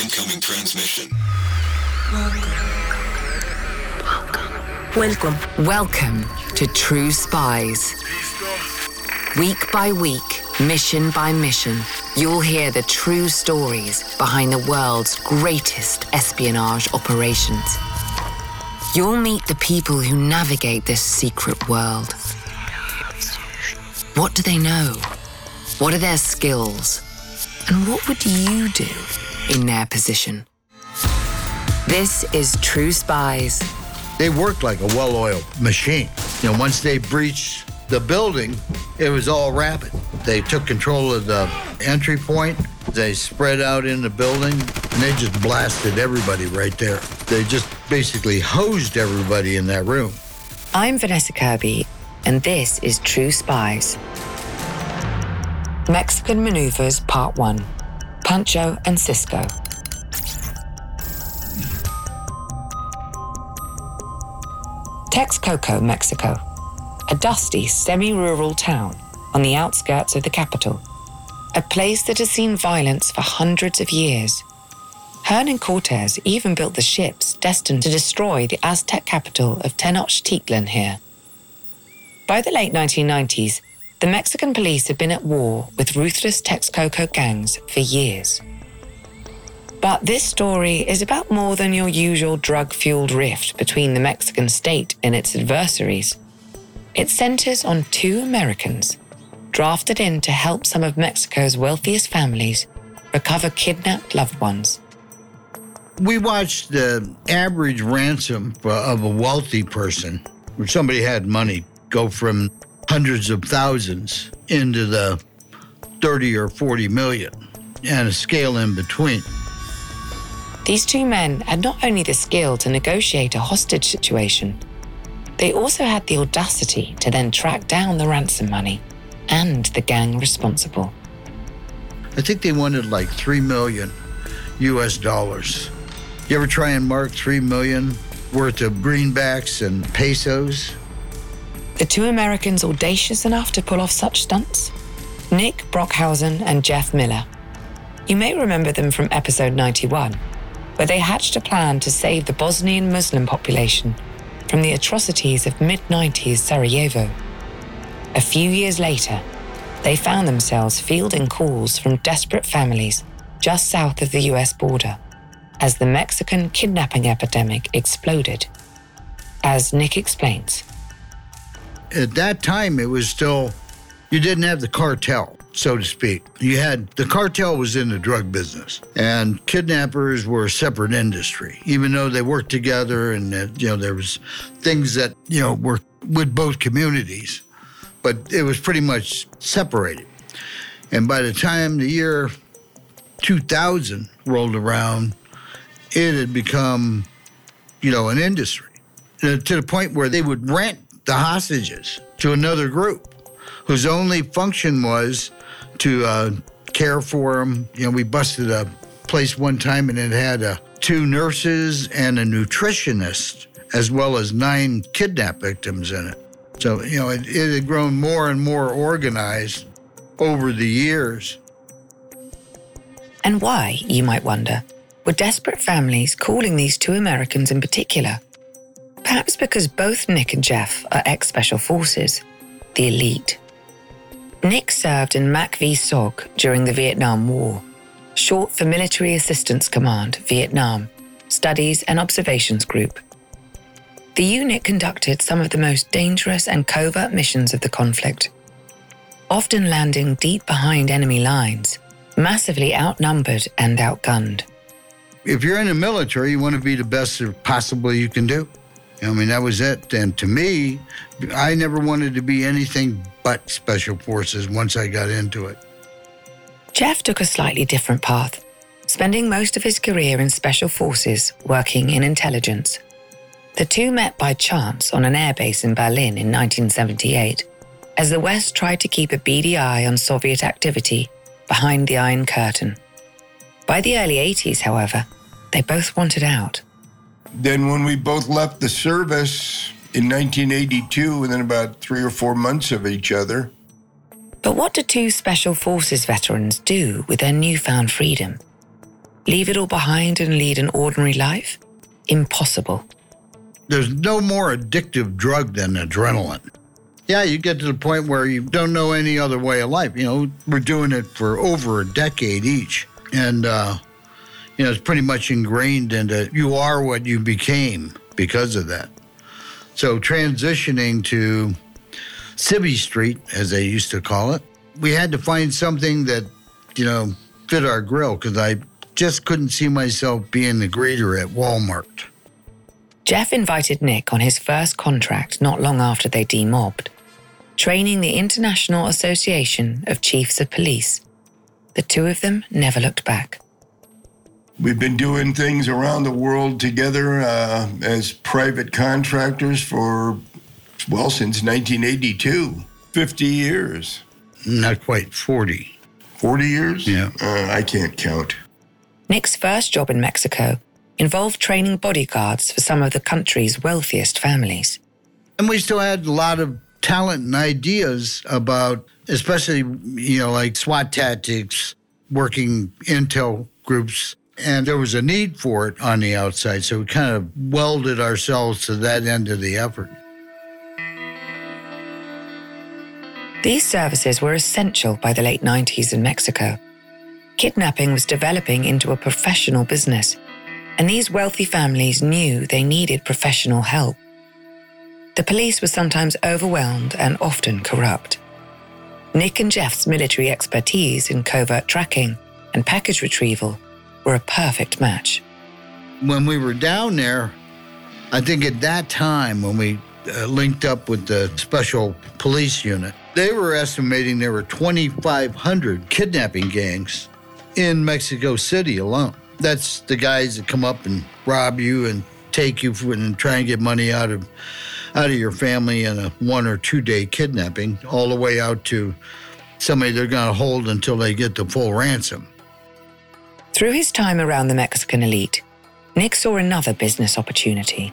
Incoming transmission. Welcome. Welcome to True Spies. Week by week, mission by mission, you'll hear the true stories behind the world's greatest espionage operations. You'll meet the people who navigate this secret world. What do they know? What are their skills? And what would you do in their position? This is True Spies. They worked like a well oiled machine. You know, once they breached the building, it was all rapid. They took control of the entry point, they spread out in the building, and they just blasted everybody right there. They just basically hosed everybody in that room. I'm Vanessa Kirby, and this is True Spies. Mexican Maneuvers Part 1 Pancho and Cisco. Texcoco, Mexico, a dusty, semi rural town on the outskirts of the capital, a place that has seen violence for hundreds of years. Hernan Cortez even built the ships destined to destroy the Aztec capital of Tenochtitlan here. By the late 1990s, the Mexican police had been at war with ruthless Texcoco gangs for years. But this story is about more than your usual drug fueled rift between the Mexican state and its adversaries. It centers on two Americans drafted in to help some of Mexico's wealthiest families recover kidnapped loved ones. We watched the average ransom of a wealthy person, where somebody had money, go from hundreds of thousands into the 30 or 40 million, and a scale in between. These two men had not only the skill to negotiate a hostage situation, they also had the audacity to then track down the ransom money and the gang responsible. I think they wanted like 3 million US dollars. You ever try and mark 3 million worth of greenbacks and pesos? The two Americans audacious enough to pull off such stunts? Nick Brockhausen and Jeff Miller. You may remember them from episode 91, where they hatched a plan to save the Bosnian Muslim population from the atrocities of mid 90s Sarajevo. A few years later, they found themselves fielding calls from desperate families just south of the US border as the Mexican kidnapping epidemic exploded. As Nick explains, At that time, it was still, you didn't have the cartel, so to speak. You had, the cartel was in the drug business, and kidnappers were a separate industry, even though they worked together and, you know, there was things that, you know, were with both communities, but it was pretty much separated. And by the time the year 2000 rolled around, it had become, you know, an industry uh, to the point where they would rent the hostages to another group whose only function was to uh, care for them. You know, we busted a place one time and it had uh, two nurses and a nutritionist, as well as nine kidnap victims in it. So, you know, it, it had grown more and more organized over the years. And why, you might wonder, were desperate families calling these two Americans in particular? Perhaps because both Nick and Jeff are ex Special Forces, the elite. Nick served in MAC v SOG during the Vietnam War, short for Military Assistance Command, Vietnam, Studies and Observations Group. The unit conducted some of the most dangerous and covert missions of the conflict, often landing deep behind enemy lines, massively outnumbered and outgunned. If you're in the military, you want to be the best possibly you can do. I mean, that was it. And to me, I never wanted to be anything but special forces once I got into it. Jeff took a slightly different path, spending most of his career in special forces working in intelligence. The two met by chance on an airbase in Berlin in 1978 as the West tried to keep a beady eye on Soviet activity behind the Iron Curtain. By the early 80s, however, they both wanted out. Then, when we both left the service in 1982, within about three or four months of each other, But what do two Special Forces veterans do with their newfound freedom? Leave it all behind and lead an ordinary life? Impossible. There's no more addictive drug than adrenaline. Yeah, you get to the point where you don't know any other way of life. You know, we're doing it for over a decade each. And, uh, you know, it's pretty much ingrained into you are what you became because of that. So transitioning to Civvy Street, as they used to call it, we had to find something that, you know, fit our grill because I just couldn't see myself being the greeter at Walmart. Jeff invited Nick on his first contract not long after they demobbed, training the International Association of Chiefs of Police. The two of them never looked back. We've been doing things around the world together uh, as private contractors for, well, since 1982. 50 years. Not quite 40. 40 years? Yeah. Uh, I can't count. Nick's first job in Mexico involved training bodyguards for some of the country's wealthiest families. And we still had a lot of talent and ideas about, especially, you know, like SWAT tactics, working intel groups. And there was a need for it on the outside. So we kind of welded ourselves to that end of the effort. These services were essential by the late 90s in Mexico. Kidnapping was developing into a professional business, and these wealthy families knew they needed professional help. The police were sometimes overwhelmed and often corrupt. Nick and Jeff's military expertise in covert tracking and package retrieval were a perfect match. When we were down there, I think at that time when we uh, linked up with the special police unit, they were estimating there were 2,500 kidnapping gangs in Mexico City alone. That's the guys that come up and rob you and take you and try and get money out of out of your family in a one or two day kidnapping, all the way out to somebody they're going to hold until they get the full ransom. Through his time around the Mexican elite, Nick saw another business opportunity.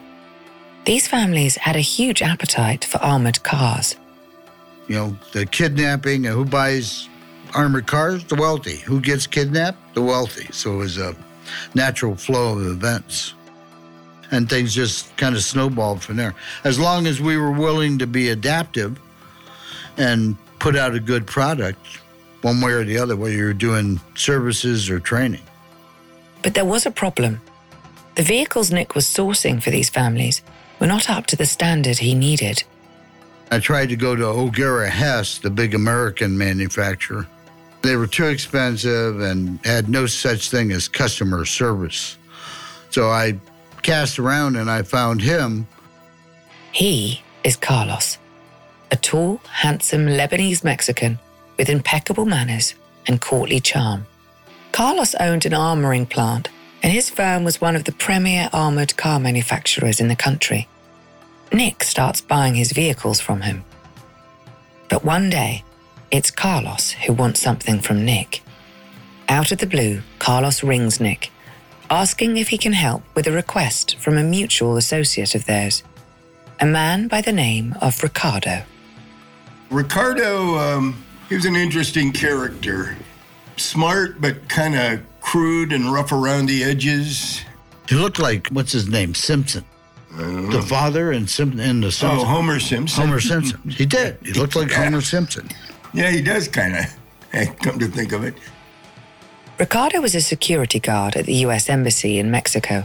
These families had a huge appetite for armored cars. You know, the kidnapping, who buys armored cars? The wealthy. Who gets kidnapped? The wealthy. So it was a natural flow of events. And things just kind of snowballed from there. As long as we were willing to be adaptive and put out a good product, one way or the other, whether you're doing services or training. But there was a problem. The vehicles Nick was sourcing for these families were not up to the standard he needed. I tried to go to O'Gara Hess, the big American manufacturer. They were too expensive and had no such thing as customer service. So I cast around and I found him. He is Carlos, a tall, handsome Lebanese Mexican with impeccable manners and courtly charm. Carlos owned an armoring plant, and his firm was one of the premier armored car manufacturers in the country. Nick starts buying his vehicles from him. But one day, it's Carlos who wants something from Nick. Out of the blue, Carlos rings Nick, asking if he can help with a request from a mutual associate of theirs, a man by the name of Ricardo. Ricardo, um, he was an interesting character. Smart, but kind of crude and rough around the edges. He looked like, what's his name? Simpson. The father and Simpson and the son. Oh, Homer Simpson. Homer Simpson. He did. He looked like Homer Simpson. Yeah, he does kind of. Eh, come to think of it. Ricardo was a security guard at the US Embassy in Mexico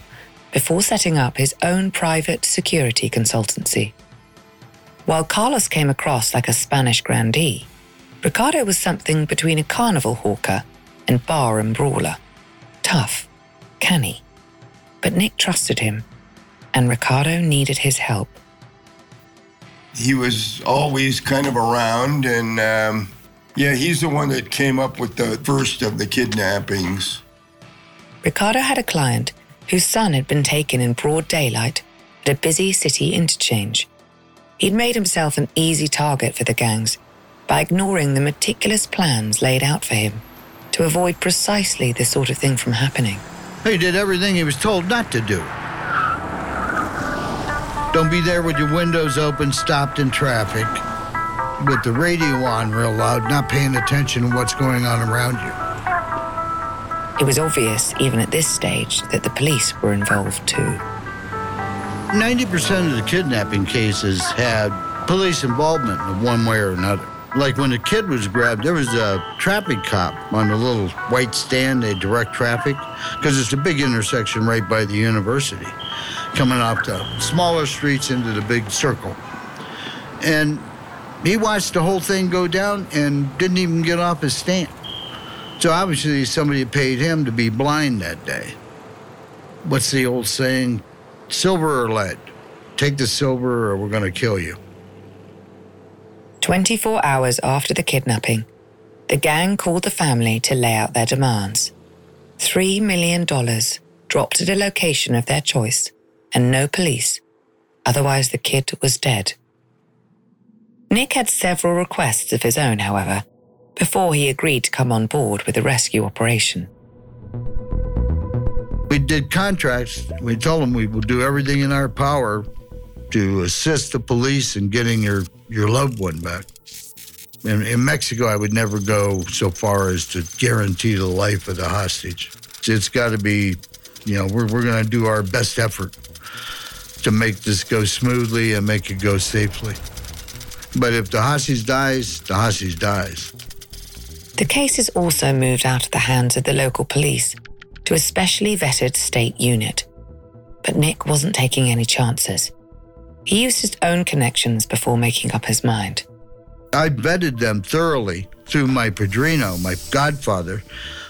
before setting up his own private security consultancy. While Carlos came across like a Spanish grandee, Ricardo was something between a carnival hawker and bar and brawler. Tough, canny. But Nick trusted him, and Ricardo needed his help. He was always kind of around, and um, yeah, he's the one that came up with the first of the kidnappings. Ricardo had a client whose son had been taken in broad daylight at a busy city interchange. He'd made himself an easy target for the gangs by ignoring the meticulous plans laid out for him to avoid precisely this sort of thing from happening. He did everything he was told not to do. Don't be there with your windows open, stopped in traffic, with the radio on real loud, not paying attention to what's going on around you. It was obvious, even at this stage, that the police were involved too. 90% of the kidnapping cases had police involvement in one way or another. Like when the kid was grabbed, there was a traffic cop on a little white stand, they direct traffic, because it's a big intersection right by the university, coming off the smaller streets into the big circle. And he watched the whole thing go down and didn't even get off his stand. So obviously somebody paid him to be blind that day. What's the old saying? Silver or lead? Take the silver or we're going to kill you. 24 hours after the kidnapping, the gang called the family to lay out their demands. $3 million dropped at a location of their choice and no police. Otherwise, the kid was dead. Nick had several requests of his own, however, before he agreed to come on board with the rescue operation. We did contracts. We told them we will do everything in our power to assist the police in getting your, your loved one back. In, in Mexico, I would never go so far as to guarantee the life of the hostage. It's got to be, you know, we're, we're going to do our best effort to make this go smoothly and make it go safely. But if the hostage dies, the hostage dies. The case is also moved out of the hands of the local police to a specially vetted state unit. But Nick wasn't taking any chances. He used his own connections before making up his mind. I vetted them thoroughly through my padrino, my godfather,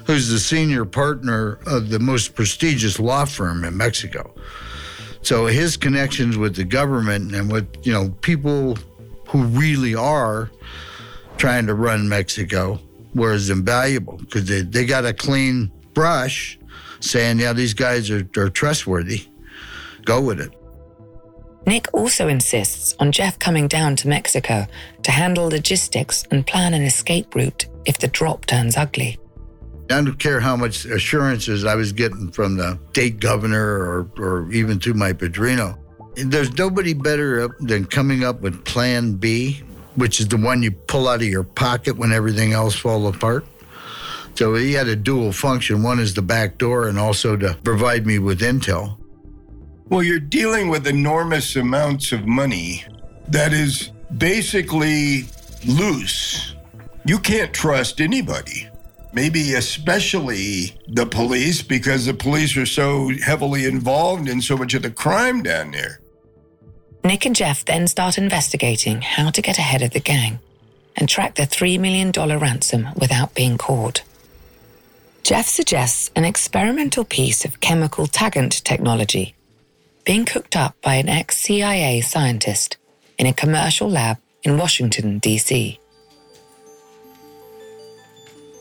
who's the senior partner of the most prestigious law firm in Mexico. So his connections with the government and with, you know, people who really are trying to run Mexico was invaluable because they, they got a clean brush saying, yeah, these guys are, are trustworthy. Go with it. Nick also insists on Jeff coming down to Mexico to handle logistics and plan an escape route if the drop turns ugly. I don't care how much assurances I was getting from the state governor or, or even to my padrino. There's nobody better than coming up with plan B, which is the one you pull out of your pocket when everything else falls apart. So he had a dual function. One is the back door and also to provide me with intel. Well, you're dealing with enormous amounts of money that is basically loose. You can't trust anybody. Maybe especially the police, because the police are so heavily involved in so much of the crime down there. Nick and Jeff then start investigating how to get ahead of the gang and track the $3 million ransom without being caught. Jeff suggests an experimental piece of chemical taggant technology being cooked up by an ex CIA scientist in a commercial lab in Washington, D.C.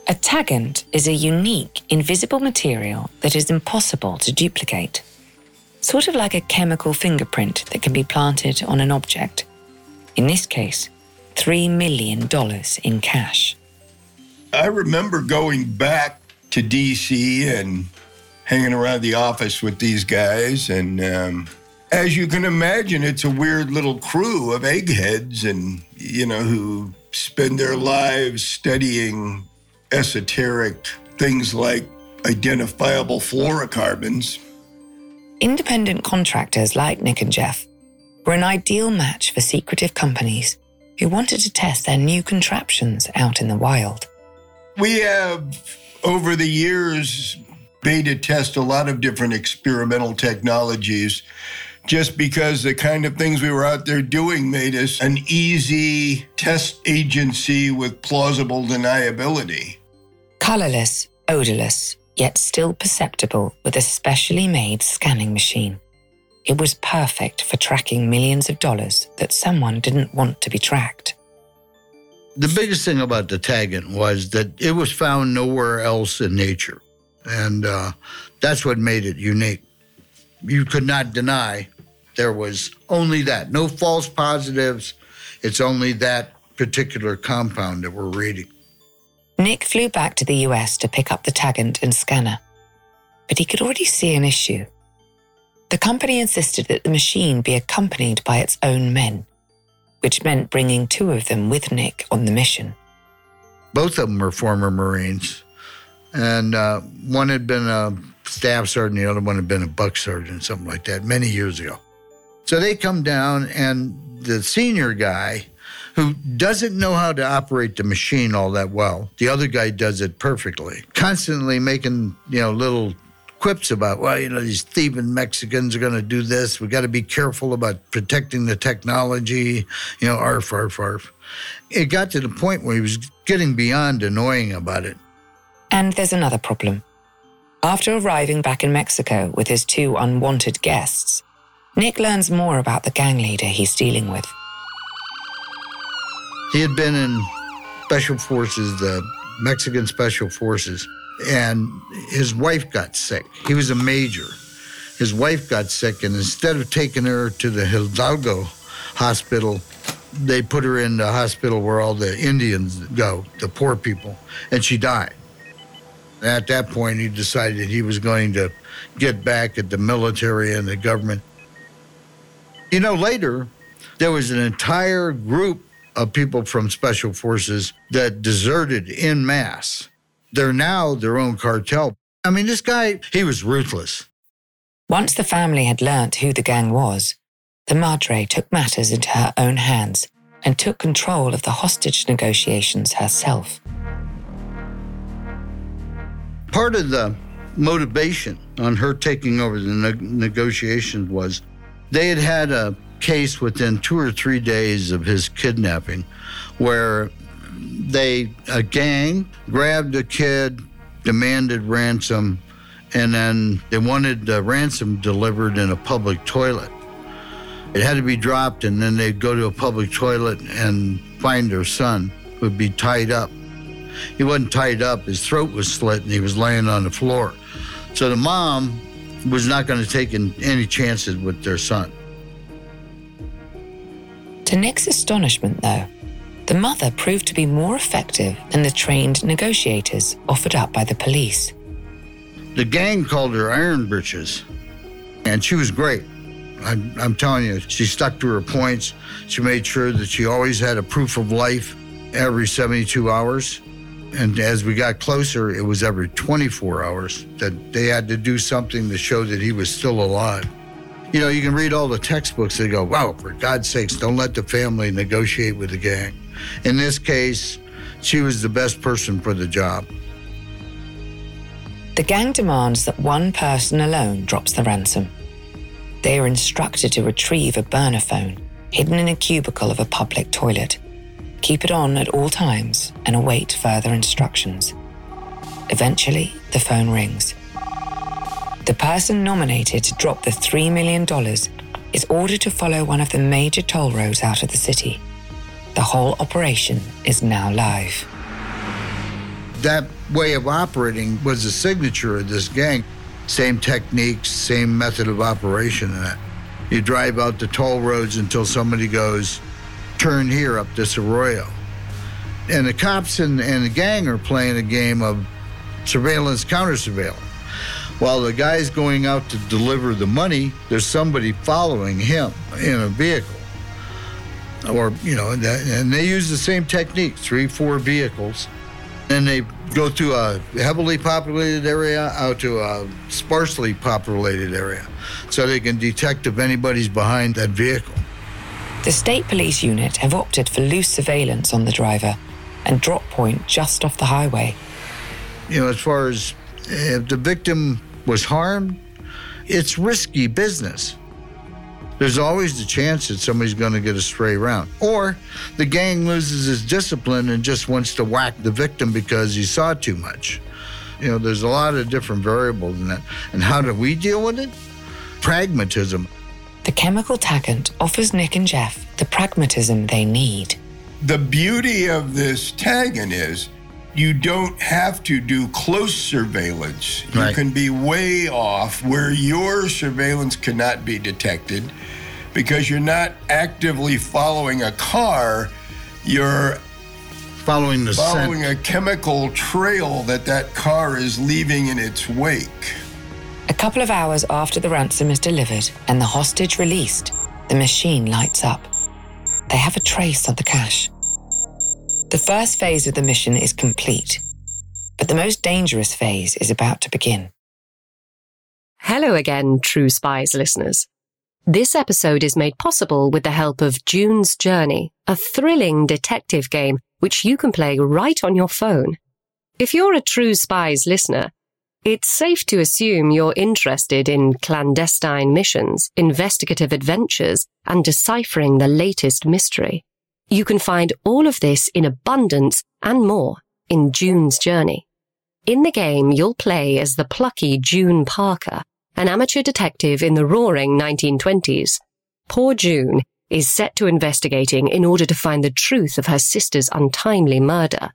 A taggant is a unique, invisible material that is impossible to duplicate. Sort of like a chemical fingerprint that can be planted on an object. In this case, $3 million in cash. I remember going back to DC and hanging around the office with these guys. And um, as you can imagine, it's a weird little crew of eggheads and, you know, who spend their lives studying esoteric things like identifiable fluorocarbons. Independent contractors like Nick and Jeff were an ideal match for secretive companies who wanted to test their new contraptions out in the wild. We have over the years beta test a lot of different experimental technologies just because the kind of things we were out there doing made us an easy test agency with plausible deniability. Colorless, odorless, yet still perceptible with a specially made scanning machine. It was perfect for tracking millions of dollars that someone didn't want to be tracked. The biggest thing about the taggant was that it was found nowhere else in nature. And uh, that's what made it unique. You could not deny there was only that. No false positives. It's only that particular compound that we're reading. Nick flew back to the US to pick up the Taggant and scanner, but he could already see an issue. The company insisted that the machine be accompanied by its own men, which meant bringing two of them with Nick on the mission. Both of them were former Marines. And uh, one had been a staff sergeant, the other one had been a buck sergeant, something like that, many years ago. So they come down, and the senior guy, who doesn't know how to operate the machine all that well, the other guy does it perfectly, constantly making, you know, little quips about, well, you know, these thieving Mexicans are going to do this. We got to be careful about protecting the technology, you know, arf, arf, arf. It got to the point where he was getting beyond annoying about it. And there's another problem. After arriving back in Mexico with his two unwanted guests, Nick learns more about the gang leader he's dealing with. He had been in special forces, the Mexican special forces, and his wife got sick. He was a major. His wife got sick, and instead of taking her to the Hidalgo hospital, they put her in the hospital where all the Indians go, the poor people, and she died. At that point, he decided he was going to get back at the military and the government. You know, later, there was an entire group of people from special forces that deserted in mass. They're now their own cartel. I mean, this guy, he was ruthless. Once the family had learnt who the gang was, the Madre took matters into her own hands and took control of the hostage negotiations herself. Part of the motivation on her taking over the ne- negotiations was they had had a case within two or three days of his kidnapping where they, a gang, grabbed a kid, demanded ransom, and then they wanted the ransom delivered in a public toilet. It had to be dropped, and then they'd go to a public toilet and find their son, would be tied up. He wasn't tied up, his throat was slit, and he was laying on the floor. So the mom was not going to take any chances with their son. To Nick's astonishment, though, the mother proved to be more effective than the trained negotiators offered up by the police. The gang called her Iron Britches, and she was great. I'm, I'm, telling you, she stuck to her points. She made sure that she always had a proof of life every 72 hours. And as we got closer, it was every 24 hours that they had to do something to show that he was still alive. You know, you can read all the textbooks, they go, wow, for God's sakes, don't let the family negotiate with the gang. In this case, she was the best person for the job. The gang demands that one person alone drops the ransom. They are instructed to retrieve a burner phone hidden in a cubicle of a public toilet, keep it on at all times, and await further instructions. Eventually, the phone rings. The person nominated to drop the $3 million is ordered to follow one of the major toll roads out of the city. The whole operation is now live. That way of operating was the signature of this gang. Same techniques, same method of operation. And you drive out the toll roads until somebody goes, turn here up this arroyo. And the cops and, and the gang are playing a game of surveillance, counter surveillance. While the guy's going out to deliver the money, there's somebody following him in a vehicle or you know, and they use the same technique, three, four vehicles, and they go through a heavily populated area out to a sparsely populated area, so they can detect if anybody's behind that vehicle. The state police unit have opted for loose surveillance on the driver and drop point just off the highway. You know, as far as if the victim was harmed, it's risky business there's always the chance that somebody's going to get a stray round. Or the gang loses its discipline and just wants to whack the victim because he saw too much. You know, there's a lot of different variables in that. And how do we deal with it? Pragmatism. The chemical taggant offers Nick and Jeff the pragmatism they need. The beauty of this taggant is you don't have to do close surveillance. You can be way off where your surveillance cannot be detected because you're not actively following a car, you're following the following scent. a chemical trail that that car is leaving in its wake. A couple of hours after the ransom is delivered and the hostage released, the machine lights up. They have a trace of the cash. The first phase of the mission is complete. But the most dangerous phase is about to begin. Hello again, True Spies listeners. This episode is made possible with the help of June's Journey, a thrilling detective game which you can play right on your phone. If you're a True Spies listener, it's safe to assume you're interested in clandestine missions, investigative adventures, and deciphering the latest mystery. You can find all of this in abundance and more in June's Journey. In the game, you'll play as the plucky June Parker, an amateur detective in the roaring 1920s. Poor June is set to investigating in order to find the truth of her sister's untimely murder.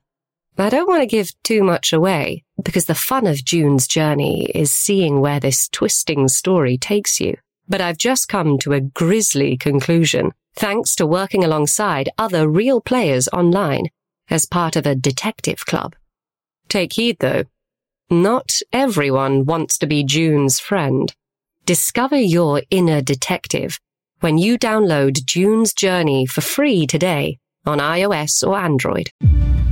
I don't want to give too much away because the fun of June's journey is seeing where this twisting story takes you. But I've just come to a grisly conclusion thanks to working alongside other real players online as part of a detective club. Take heed though. Not everyone wants to be June's friend. Discover your inner detective when you download June's Journey for free today on iOS or Android.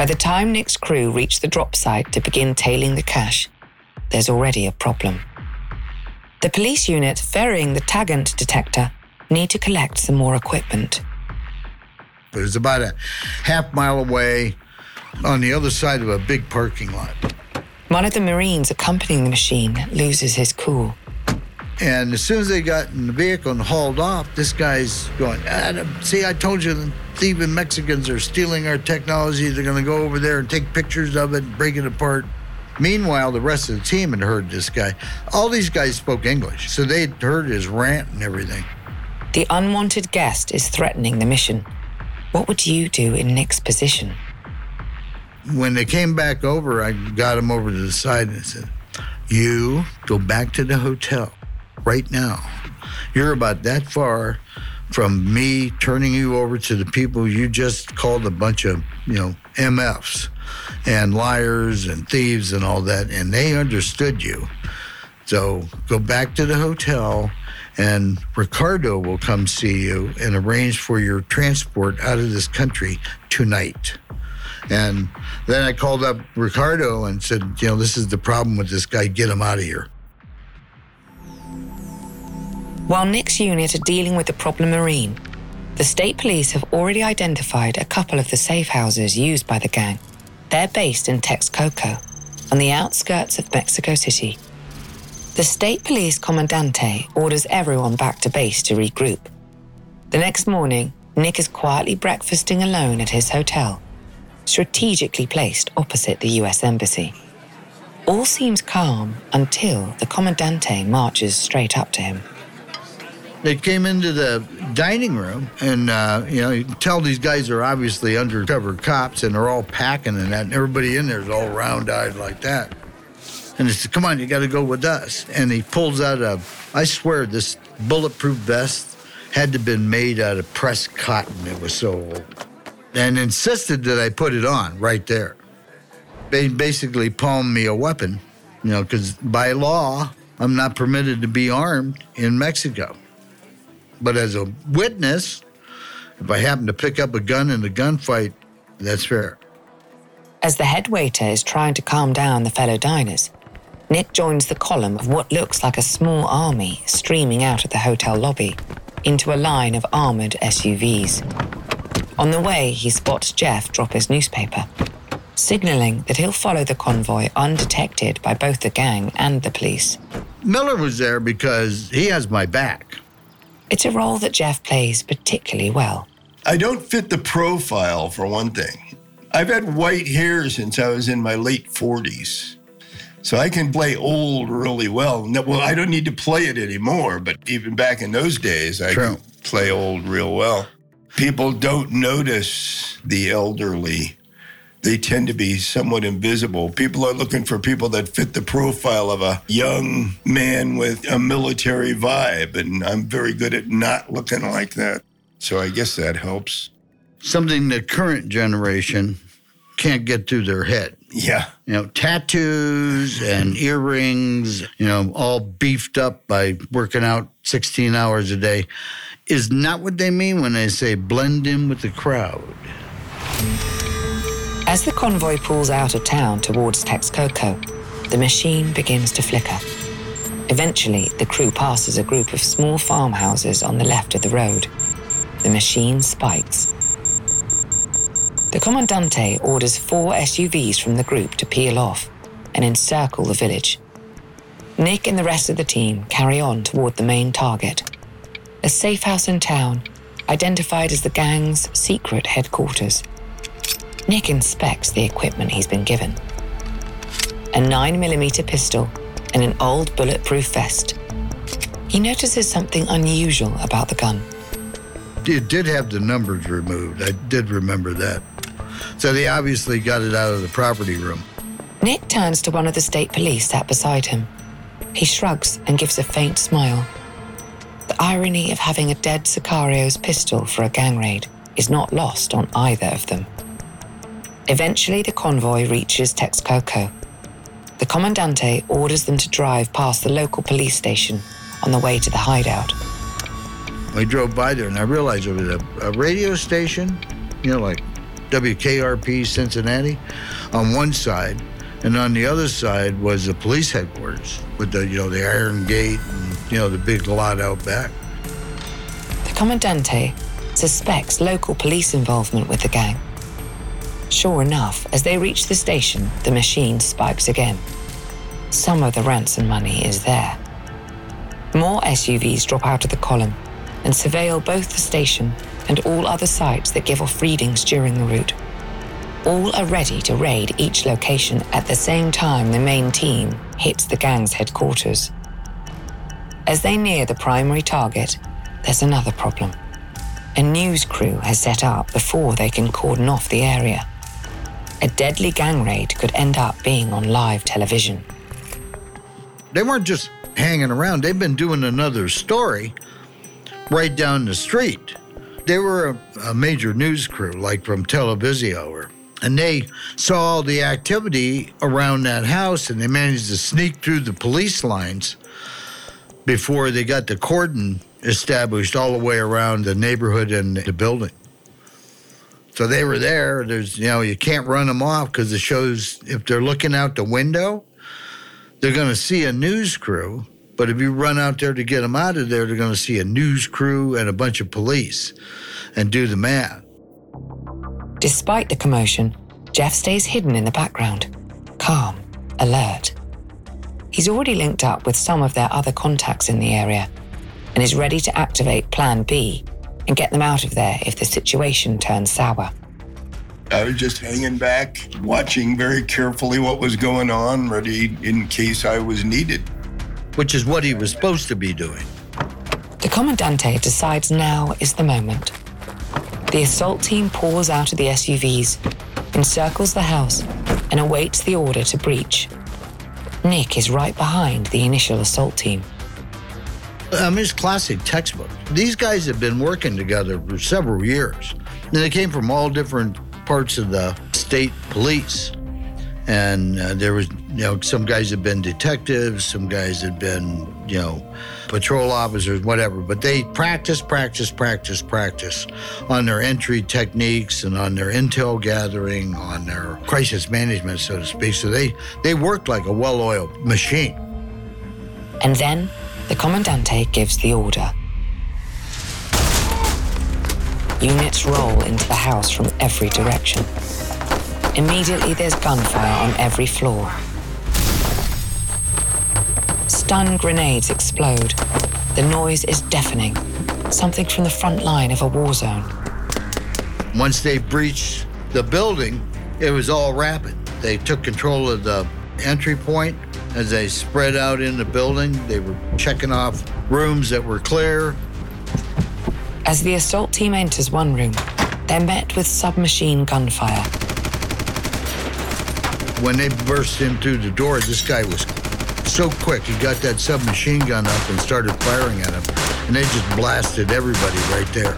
By the time Nick's crew reach the drop site to begin tailing the cache, there's already a problem. The police unit ferrying the Taggant detector need to collect some more equipment. It was about a half mile away on the other side of a big parking lot. One of the Marines accompanying the machine loses his cool. And as soon as they got in the vehicle and hauled off, this guy's going, Adam, see, I told you the thieving Mexicans are stealing our technology. They're going to go over there and take pictures of it and break it apart. Meanwhile, the rest of the team had heard this guy. All these guys spoke English, so they'd heard his rant and everything. The unwanted guest is threatening the mission. What would you do in Nick's position? When they came back over, I got him over to the side and said, You go back to the hotel right now. You're about that far from me turning you over to the people you just called a bunch of, you know, MFs and liars and thieves and all that, and they understood you. So go back to the hotel, and Ricardo will come see you and arrange for your transport out of this country tonight. And then I called up Ricardo and said, you know, this is the problem with this guy, get him out of here. While Nick's unit are dealing with the problem marine, the state police have already identified a couple of the safe houses used by the gang. They're based in Texcoco, on the outskirts of Mexico City. The state police commandante orders everyone back to base to regroup. The next morning, Nick is quietly breakfasting alone at his hotel, strategically placed opposite the US Embassy. All seems calm until the commandante marches straight up to him. They came into the dining room, and uh, you know, you can tell these guys are obviously undercover cops, and they're all packing and that, and everybody in there is all round-eyed like that. And he said, "Come on, you got to go with us." And he pulls out a, I swear, this bulletproof vest had to have been made out of pressed cotton. It was so old, and insisted that I put it on right there. They basically palmed me a weapon, you know, because by law, I'm not permitted to be armed in Mexico. But as a witness, if I happen to pick up a gun in a gunfight, that's fair. As the head waiter is trying to calm down the fellow diners, Nick joins the column of what looks like a small army streaming out of the hotel lobby into a line of armored SUVs. On the way, he spots Jeff drop his newspaper, signaling that he'll follow the convoy undetected by both the gang and the police. Miller was there because he has my back. It's a role that Jeff plays particularly well. I don't fit the profile, for one thing. I've had white hair since I was in my late 40s. So I can play old really well. No, well, I don't need to play it anymore, but even back in those days, I True. could play old real well. people don't notice the elderly. They tend to be somewhat invisible. People are looking for people that fit the profile of a young man with a military vibe, and I'm very good at not looking like that. So I guess that helps. Something the current generation can't get through their head. Yeah. You know, tattoos and earrings, you know, all beefed up by working out 16 hours a day is not what they mean when they say blend in with the crowd. As the convoy pulls out of town towards Texcoco, the machine begins to flicker. Eventually, the crew passes a group of small farmhouses on the left of the road. The machine spikes. The Commandante orders four SUVs from the group to peel off and encircle the village. Nick and the rest of the team carry on toward the main target, a safe house in town, identified as the gang's secret headquarters. Nick inspects the equipment he's been given a 9mm pistol and an old bulletproof vest. He notices something unusual about the gun. It did have the numbers removed. I did remember that. So they obviously got it out of the property room. Nick turns to one of the state police sat beside him. He shrugs and gives a faint smile. The irony of having a dead Sicario's pistol for a gang raid is not lost on either of them. Eventually, the convoy reaches Texcoco. The Commandante orders them to drive past the local police station on the way to the hideout. I drove by there and I realized there was a, a radio station, you know, like WKRP Cincinnati on one side, and on the other side was the police headquarters with the, you know, the iron gate and, you know, the big lot out back. The Commandante suspects local police involvement with the gang. Sure enough, as they reach the station, the machine spikes again. Some of the ransom money is there. More SUVs drop out of the column and surveil both the station and all other sites that give off readings during the route. All are ready to raid each location at the same time the main team hits the gang's headquarters. As they near the primary target, there's another problem. A news crew has set up before they can cordon off the area. A deadly gang raid could end up being on live television. They weren't just hanging around, they've been doing another story right down the street. They were a, a major news crew, like from Televisa, and they saw all the activity around that house and they managed to sneak through the police lines before they got the cordon established all the way around the neighborhood and the building. So they were there. There's, you know, you can't run them off because it shows if they're looking out the window, they're going to see a news crew. But if you run out there to get them out of there, they're going to see a news crew and a bunch of police and do the math. Despite the commotion, Jeff stays hidden in the background, calm, alert. He's already linked up with some of their other contacts in the area and is ready to activate Plan B and get them out of there if the situation turns sour. I was just hanging back, watching very carefully what was going on, ready in case I was needed. Which is what he was supposed to be doing. The Commandante decides now is the moment. The assault team pours out of the SUVs, encircles the house, and awaits the order to breach. Nick is right behind the initial assault team. I mean, it's classic textbook. These guys have been working together for several years. And they came from all different parts of the state police. And uh, there was, you know, some guys had been detectives, some guys had been, you know, patrol officers, whatever. But they practice, practice, practice, practice on their entry techniques and on their intel gathering, on their crisis management, so to speak. So they, they worked like a well oiled machine. And then the Commandante gives the order. Units roll into the house from every direction. Immediately, there's gunfire on every floor. Stun grenades explode. The noise is deafening, something from the front line of a war zone. Once they breached the building, it was all rapid. They took control of the entry point. As they spread out in the building, they were checking off rooms that were clear. As the assault team enters one room, they're met with submachine gunfire. When they burst in through the door, this guy was so quick. He got that submachine gun up and started firing at him. And they just blasted everybody right there.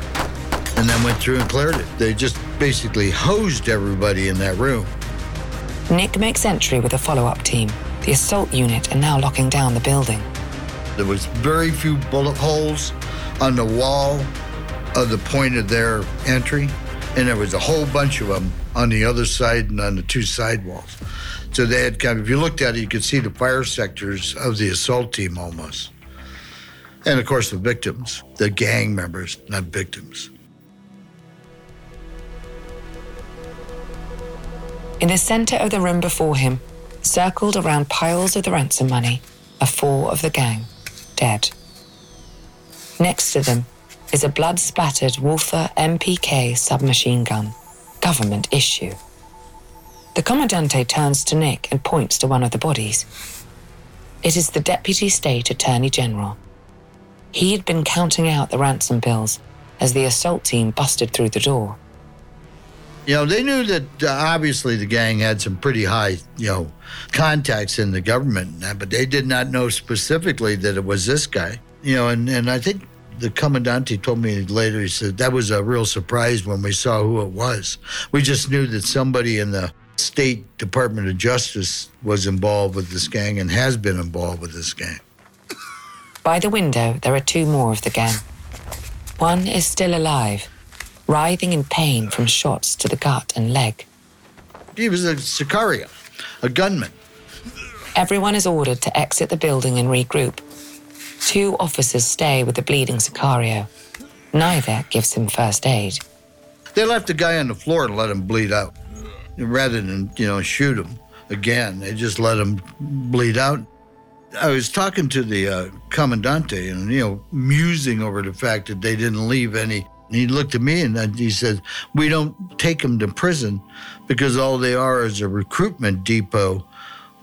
And then went through and cleared it. They just basically hosed everybody in that room. Nick makes entry with a follow up team. The assault unit are now locking down the building. There was very few bullet holes on the wall of the point of their entry, and there was a whole bunch of them on the other side and on the two side walls. So they had kind of, if you looked at it, you could see the fire sectors of the assault team almost. And of course, the victims, the gang members, not victims. In the center of the room before him, circled around piles of the ransom money, are four of the gang, dead. Next to them is a blood spattered Walther MPK submachine gun, government issue. The Commandante turns to Nick and points to one of the bodies. It is the Deputy State Attorney General. He had been counting out the ransom bills as the assault team busted through the door. You know, they knew that uh, obviously the gang had some pretty high, you know, contacts in the government, that, but they did not know specifically that it was this guy. You know, and, and I think the commandante told me later, he said, that was a real surprise when we saw who it was. We just knew that somebody in the State Department of Justice was involved with this gang and has been involved with this gang. By the window, there are two more of the gang. One is still alive, writhing in pain from shots to the gut and leg. He was a Sicario, a gunman. Everyone is ordered to exit the building and regroup. Two officers stay with the bleeding Sicario. Neither gives him first aid. They left the guy on the floor and let him bleed out. Rather than, you know, shoot him again, they just let him bleed out. I was talking to the uh, commandante and, you know, musing over the fact that they didn't leave any. And he looked at me and he said, We don't take them to prison because all they are is a recruitment depot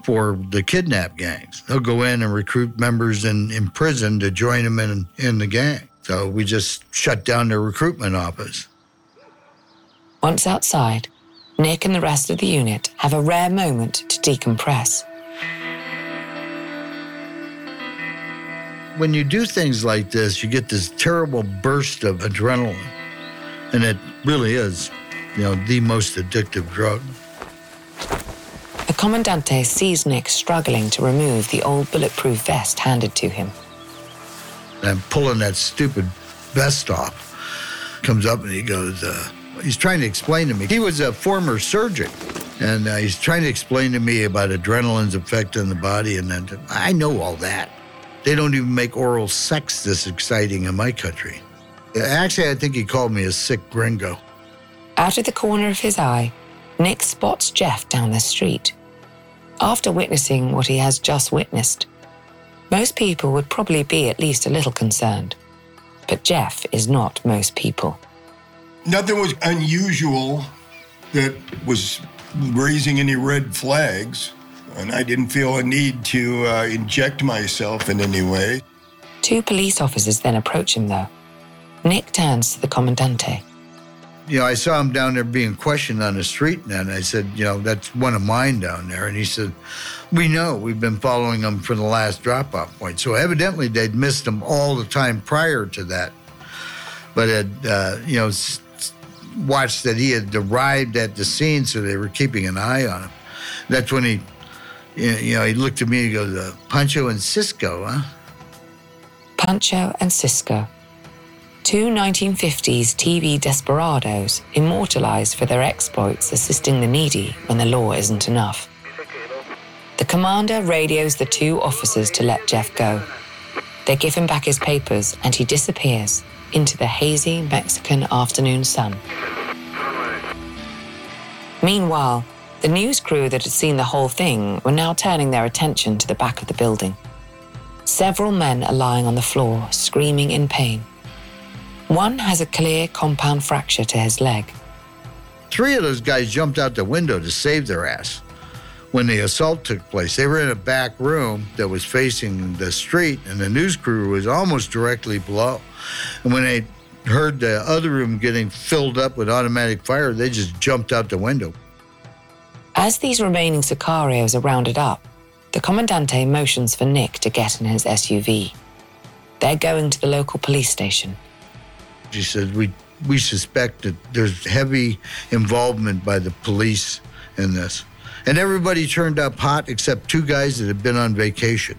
for the kidnap gangs. They'll go in and recruit members in, in prison to join them in, in the gang. So we just shut down their recruitment office. Once outside, Nick and the rest of the unit have a rare moment to decompress. When you do things like this, you get this terrible burst of adrenaline. And it really is, you know, the most addictive drug. The Commandante sees Nick struggling to remove the old bulletproof vest handed to him. I'm pulling that stupid vest off. Comes up and he goes, uh, he's trying to explain to me. He was a former surgeon, and uh, he's trying to explain to me about adrenaline's effect on the body. And then I know all that. They don't even make oral sex this exciting in my country. Actually, I think he called me a sick gringo. Out of the corner of his eye, Nick spots Jeff down the street. After witnessing what he has just witnessed, most people would probably be at least a little concerned. But Jeff is not most people. Nothing was unusual that was raising any red flags, and I didn't feel a need to uh, inject myself in any way. Two police officers then approach him, though. Nick turns to the Commandante. You know, I saw him down there being questioned on the street, and I said, you know, that's one of mine down there. And he said, we know we've been following him from the last drop off point. So evidently they'd missed him all the time prior to that. But had, uh, you know, s- watched that he had arrived at the scene, so they were keeping an eye on him. That's when he, you know, he looked at me and goes, uh, Pancho and Cisco, huh? Pancho and Cisco. Two 1950s TV desperados immortalized for their exploits assisting the needy when the law isn't enough. The commander radios the two officers to let Jeff go. They give him back his papers and he disappears into the hazy Mexican afternoon sun. Meanwhile, the news crew that had seen the whole thing were now turning their attention to the back of the building. Several men are lying on the floor, screaming in pain. One has a clear compound fracture to his leg. Three of those guys jumped out the window to save their ass when the assault took place. They were in a back room that was facing the street, and the news crew was almost directly below. And when they heard the other room getting filled up with automatic fire, they just jumped out the window. As these remaining Sicarios are rounded up, the Commandante motions for Nick to get in his SUV. They're going to the local police station. She said, we, we suspect that there's heavy involvement by the police in this. And everybody turned up hot except two guys that had been on vacation,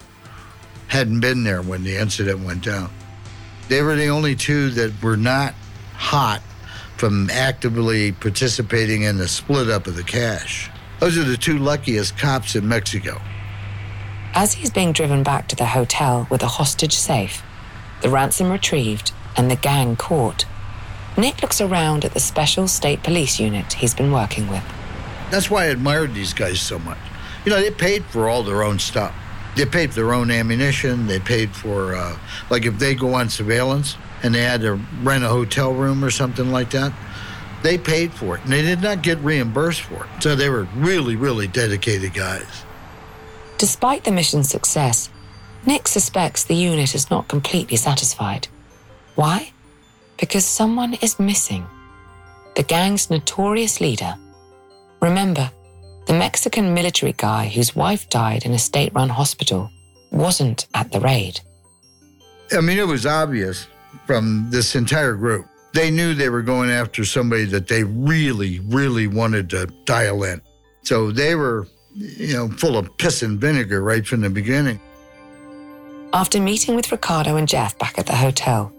hadn't been there when the incident went down. They were the only two that were not hot from actively participating in the split up of the cash. Those are the two luckiest cops in Mexico. As he's being driven back to the hotel with a hostage safe, the ransom retrieved, and the gang caught, Nick looks around at the special state police unit he's been working with. That's why I admired these guys so much. You know, they paid for all their own stuff. They paid for their own ammunition. They paid for, uh, like, if they go on surveillance and they had to rent a hotel room or something like that, they paid for it and they did not get reimbursed for it. So they were really, really dedicated guys. Despite the mission's success, Nick suspects the unit is not completely satisfied. Why? Because someone is missing. The gang's notorious leader. Remember, the Mexican military guy whose wife died in a state run hospital wasn't at the raid. I mean, it was obvious from this entire group. They knew they were going after somebody that they really, really wanted to dial in. So they were, you know, full of piss and vinegar right from the beginning. After meeting with Ricardo and Jeff back at the hotel,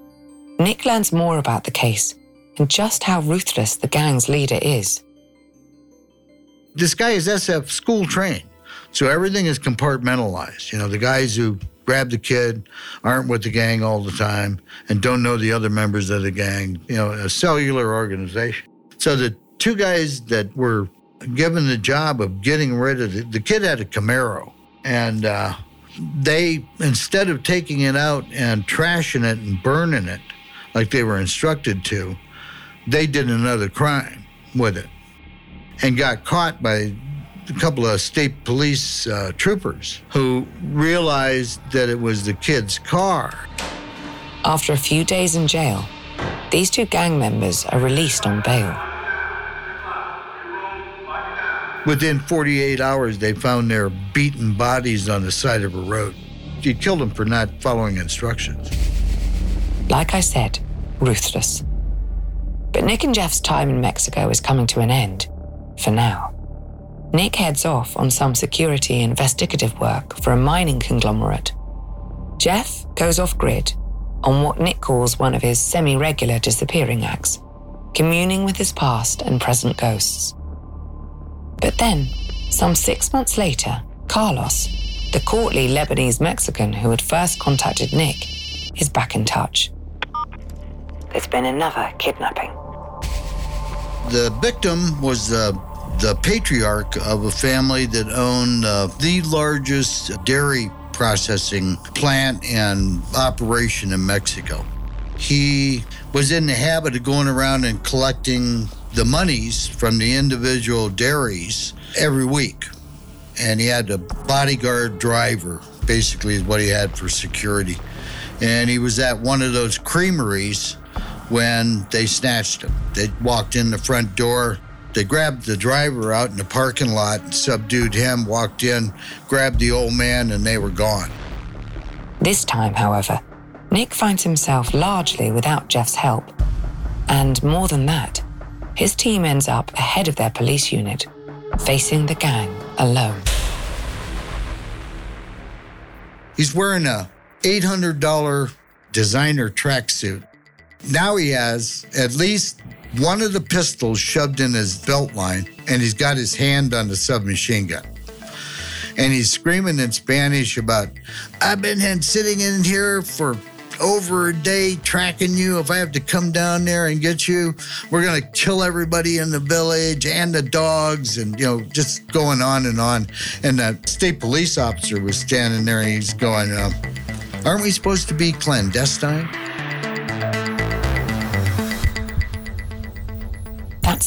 Nick learns more about the case and just how ruthless the gang's leader is. This guy is SF school trained, so everything is compartmentalized. You know, the guys who grab the kid aren't with the gang all the time and don't know the other members of the gang, you know, a cellular organization. So the two guys that were given the job of getting rid of it, the kid had a Camaro and uh, they, instead of taking it out and trashing it and burning it like they were instructed to, they did another crime with it and got caught by a couple of state police uh, troopers who realized that it was the kid's car. After a few days in jail, these two gang members are released on bail. Within 48 hours, they found their beaten bodies on the side of a road. He killed them for not following instructions. Like I said, ruthless. But Nick and Jeff's time in Mexico is coming to an end, for now. Nick heads off on some security investigative work for a mining conglomerate. Jeff goes off grid on what Nick calls one of his semi regular disappearing acts, communing with his past and present ghosts. But then, some six months later, Carlos, the courtly Lebanese Mexican who had first contacted Nick, is back in touch. There's been another kidnapping. The victim was uh, the patriarch of a family that owned uh, the largest dairy processing plant and operation in Mexico. He was in the habit of going around and collecting the monies from the individual dairies every week. And he had a bodyguard driver, basically, is what he had for security. And he was at one of those creameries when they snatched him. They walked in the front door. They grabbed the driver out in the parking lot, subdued him, walked in, grabbed the old man, and they were gone. This time, however, Nick finds himself largely without Jeff's help. And more than that, his team ends up ahead of their police unit, facing the gang alone. He's wearing a $800 designer tracksuit. Now he has at least one of the pistols shoved in his belt line, and he's got his hand on the submachine gun. And he's screaming in Spanish about, I've been sitting in here for over a day tracking you. If I have to come down there and get you, we're going to kill everybody in the village and the dogs, and, you know, just going on and on. And the state police officer was standing there and he's going, um, Aren't we supposed to be clandestine?